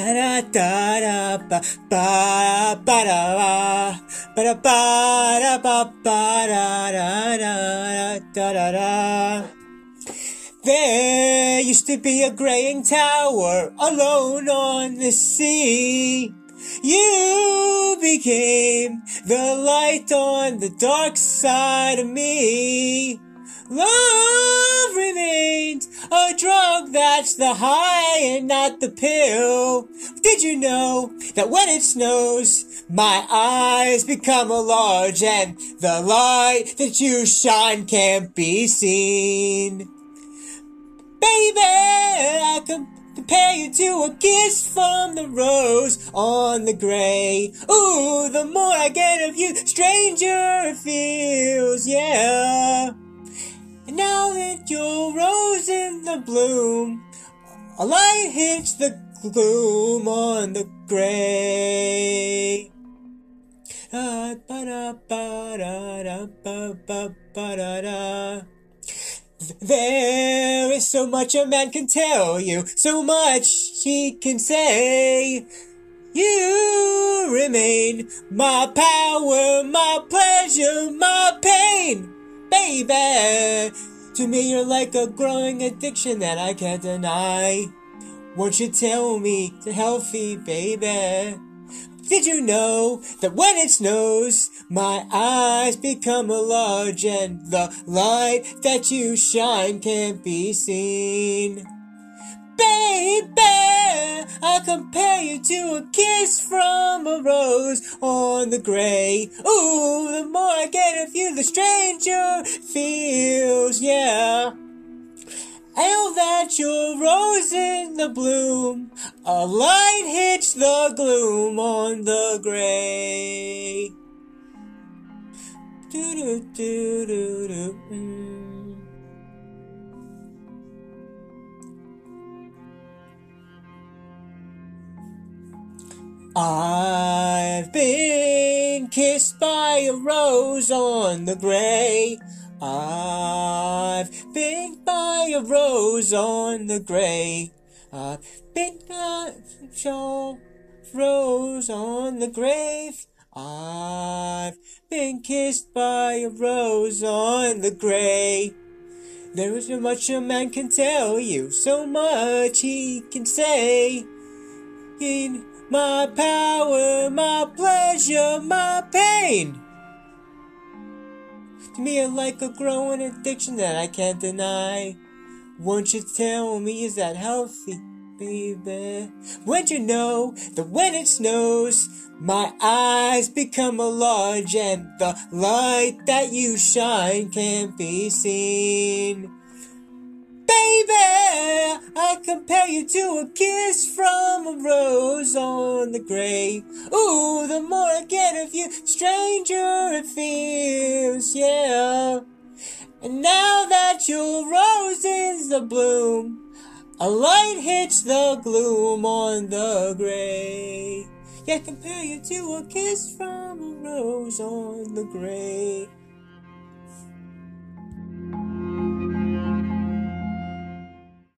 da da da ba ba ba da. There used to be a graying tower alone on the sea. You became the light on the dark side of me. Love drug that's the high and not the pill. Did you know that when it snows, my eyes become a large and the light that you shine can't be seen? Baby, I compare you to a kiss from the rose on the gray. Ooh, the more I get of you, stranger it feels, yeah. That your rose in the bloom, a light hits the gloom on the gray. There is so much a man can tell you, so much he can say. You remain my power, my pleasure, my pain, baby. To me, you're like a growing addiction that I can't deny. Won't you tell me it's healthy, baby? Did you know that when it snows, my eyes become large and the light that you shine can't be seen? Baby, I compare you to a kiss from a rose on the gray. Ooh, the more I get of you, the stranger feels, yeah. Now that your rose in the bloom, a light hits the gloom on the gray. Do do do do do. Mm. I've been kissed by a rose on the gray. I've been by a rose on the grave. I've been by a rose on the grave. I've been kissed by a rose on the grave. There is so much a man can tell you, so much he can say. In my power, my pleasure, my pain. To me, it's like a growing addiction that I can't deny. Won't you tell me, is that healthy, baby? Won't you know that when it snows, my eyes become a large and the light that you shine can't be seen? Baby, I compare you to a kiss from a rose on the grave. Ooh, the more I get of you, stranger it feels, yeah. And now that your rose is the bloom, a light hits the gloom on the grave. Yeah, compare you to a kiss from a rose on the grave.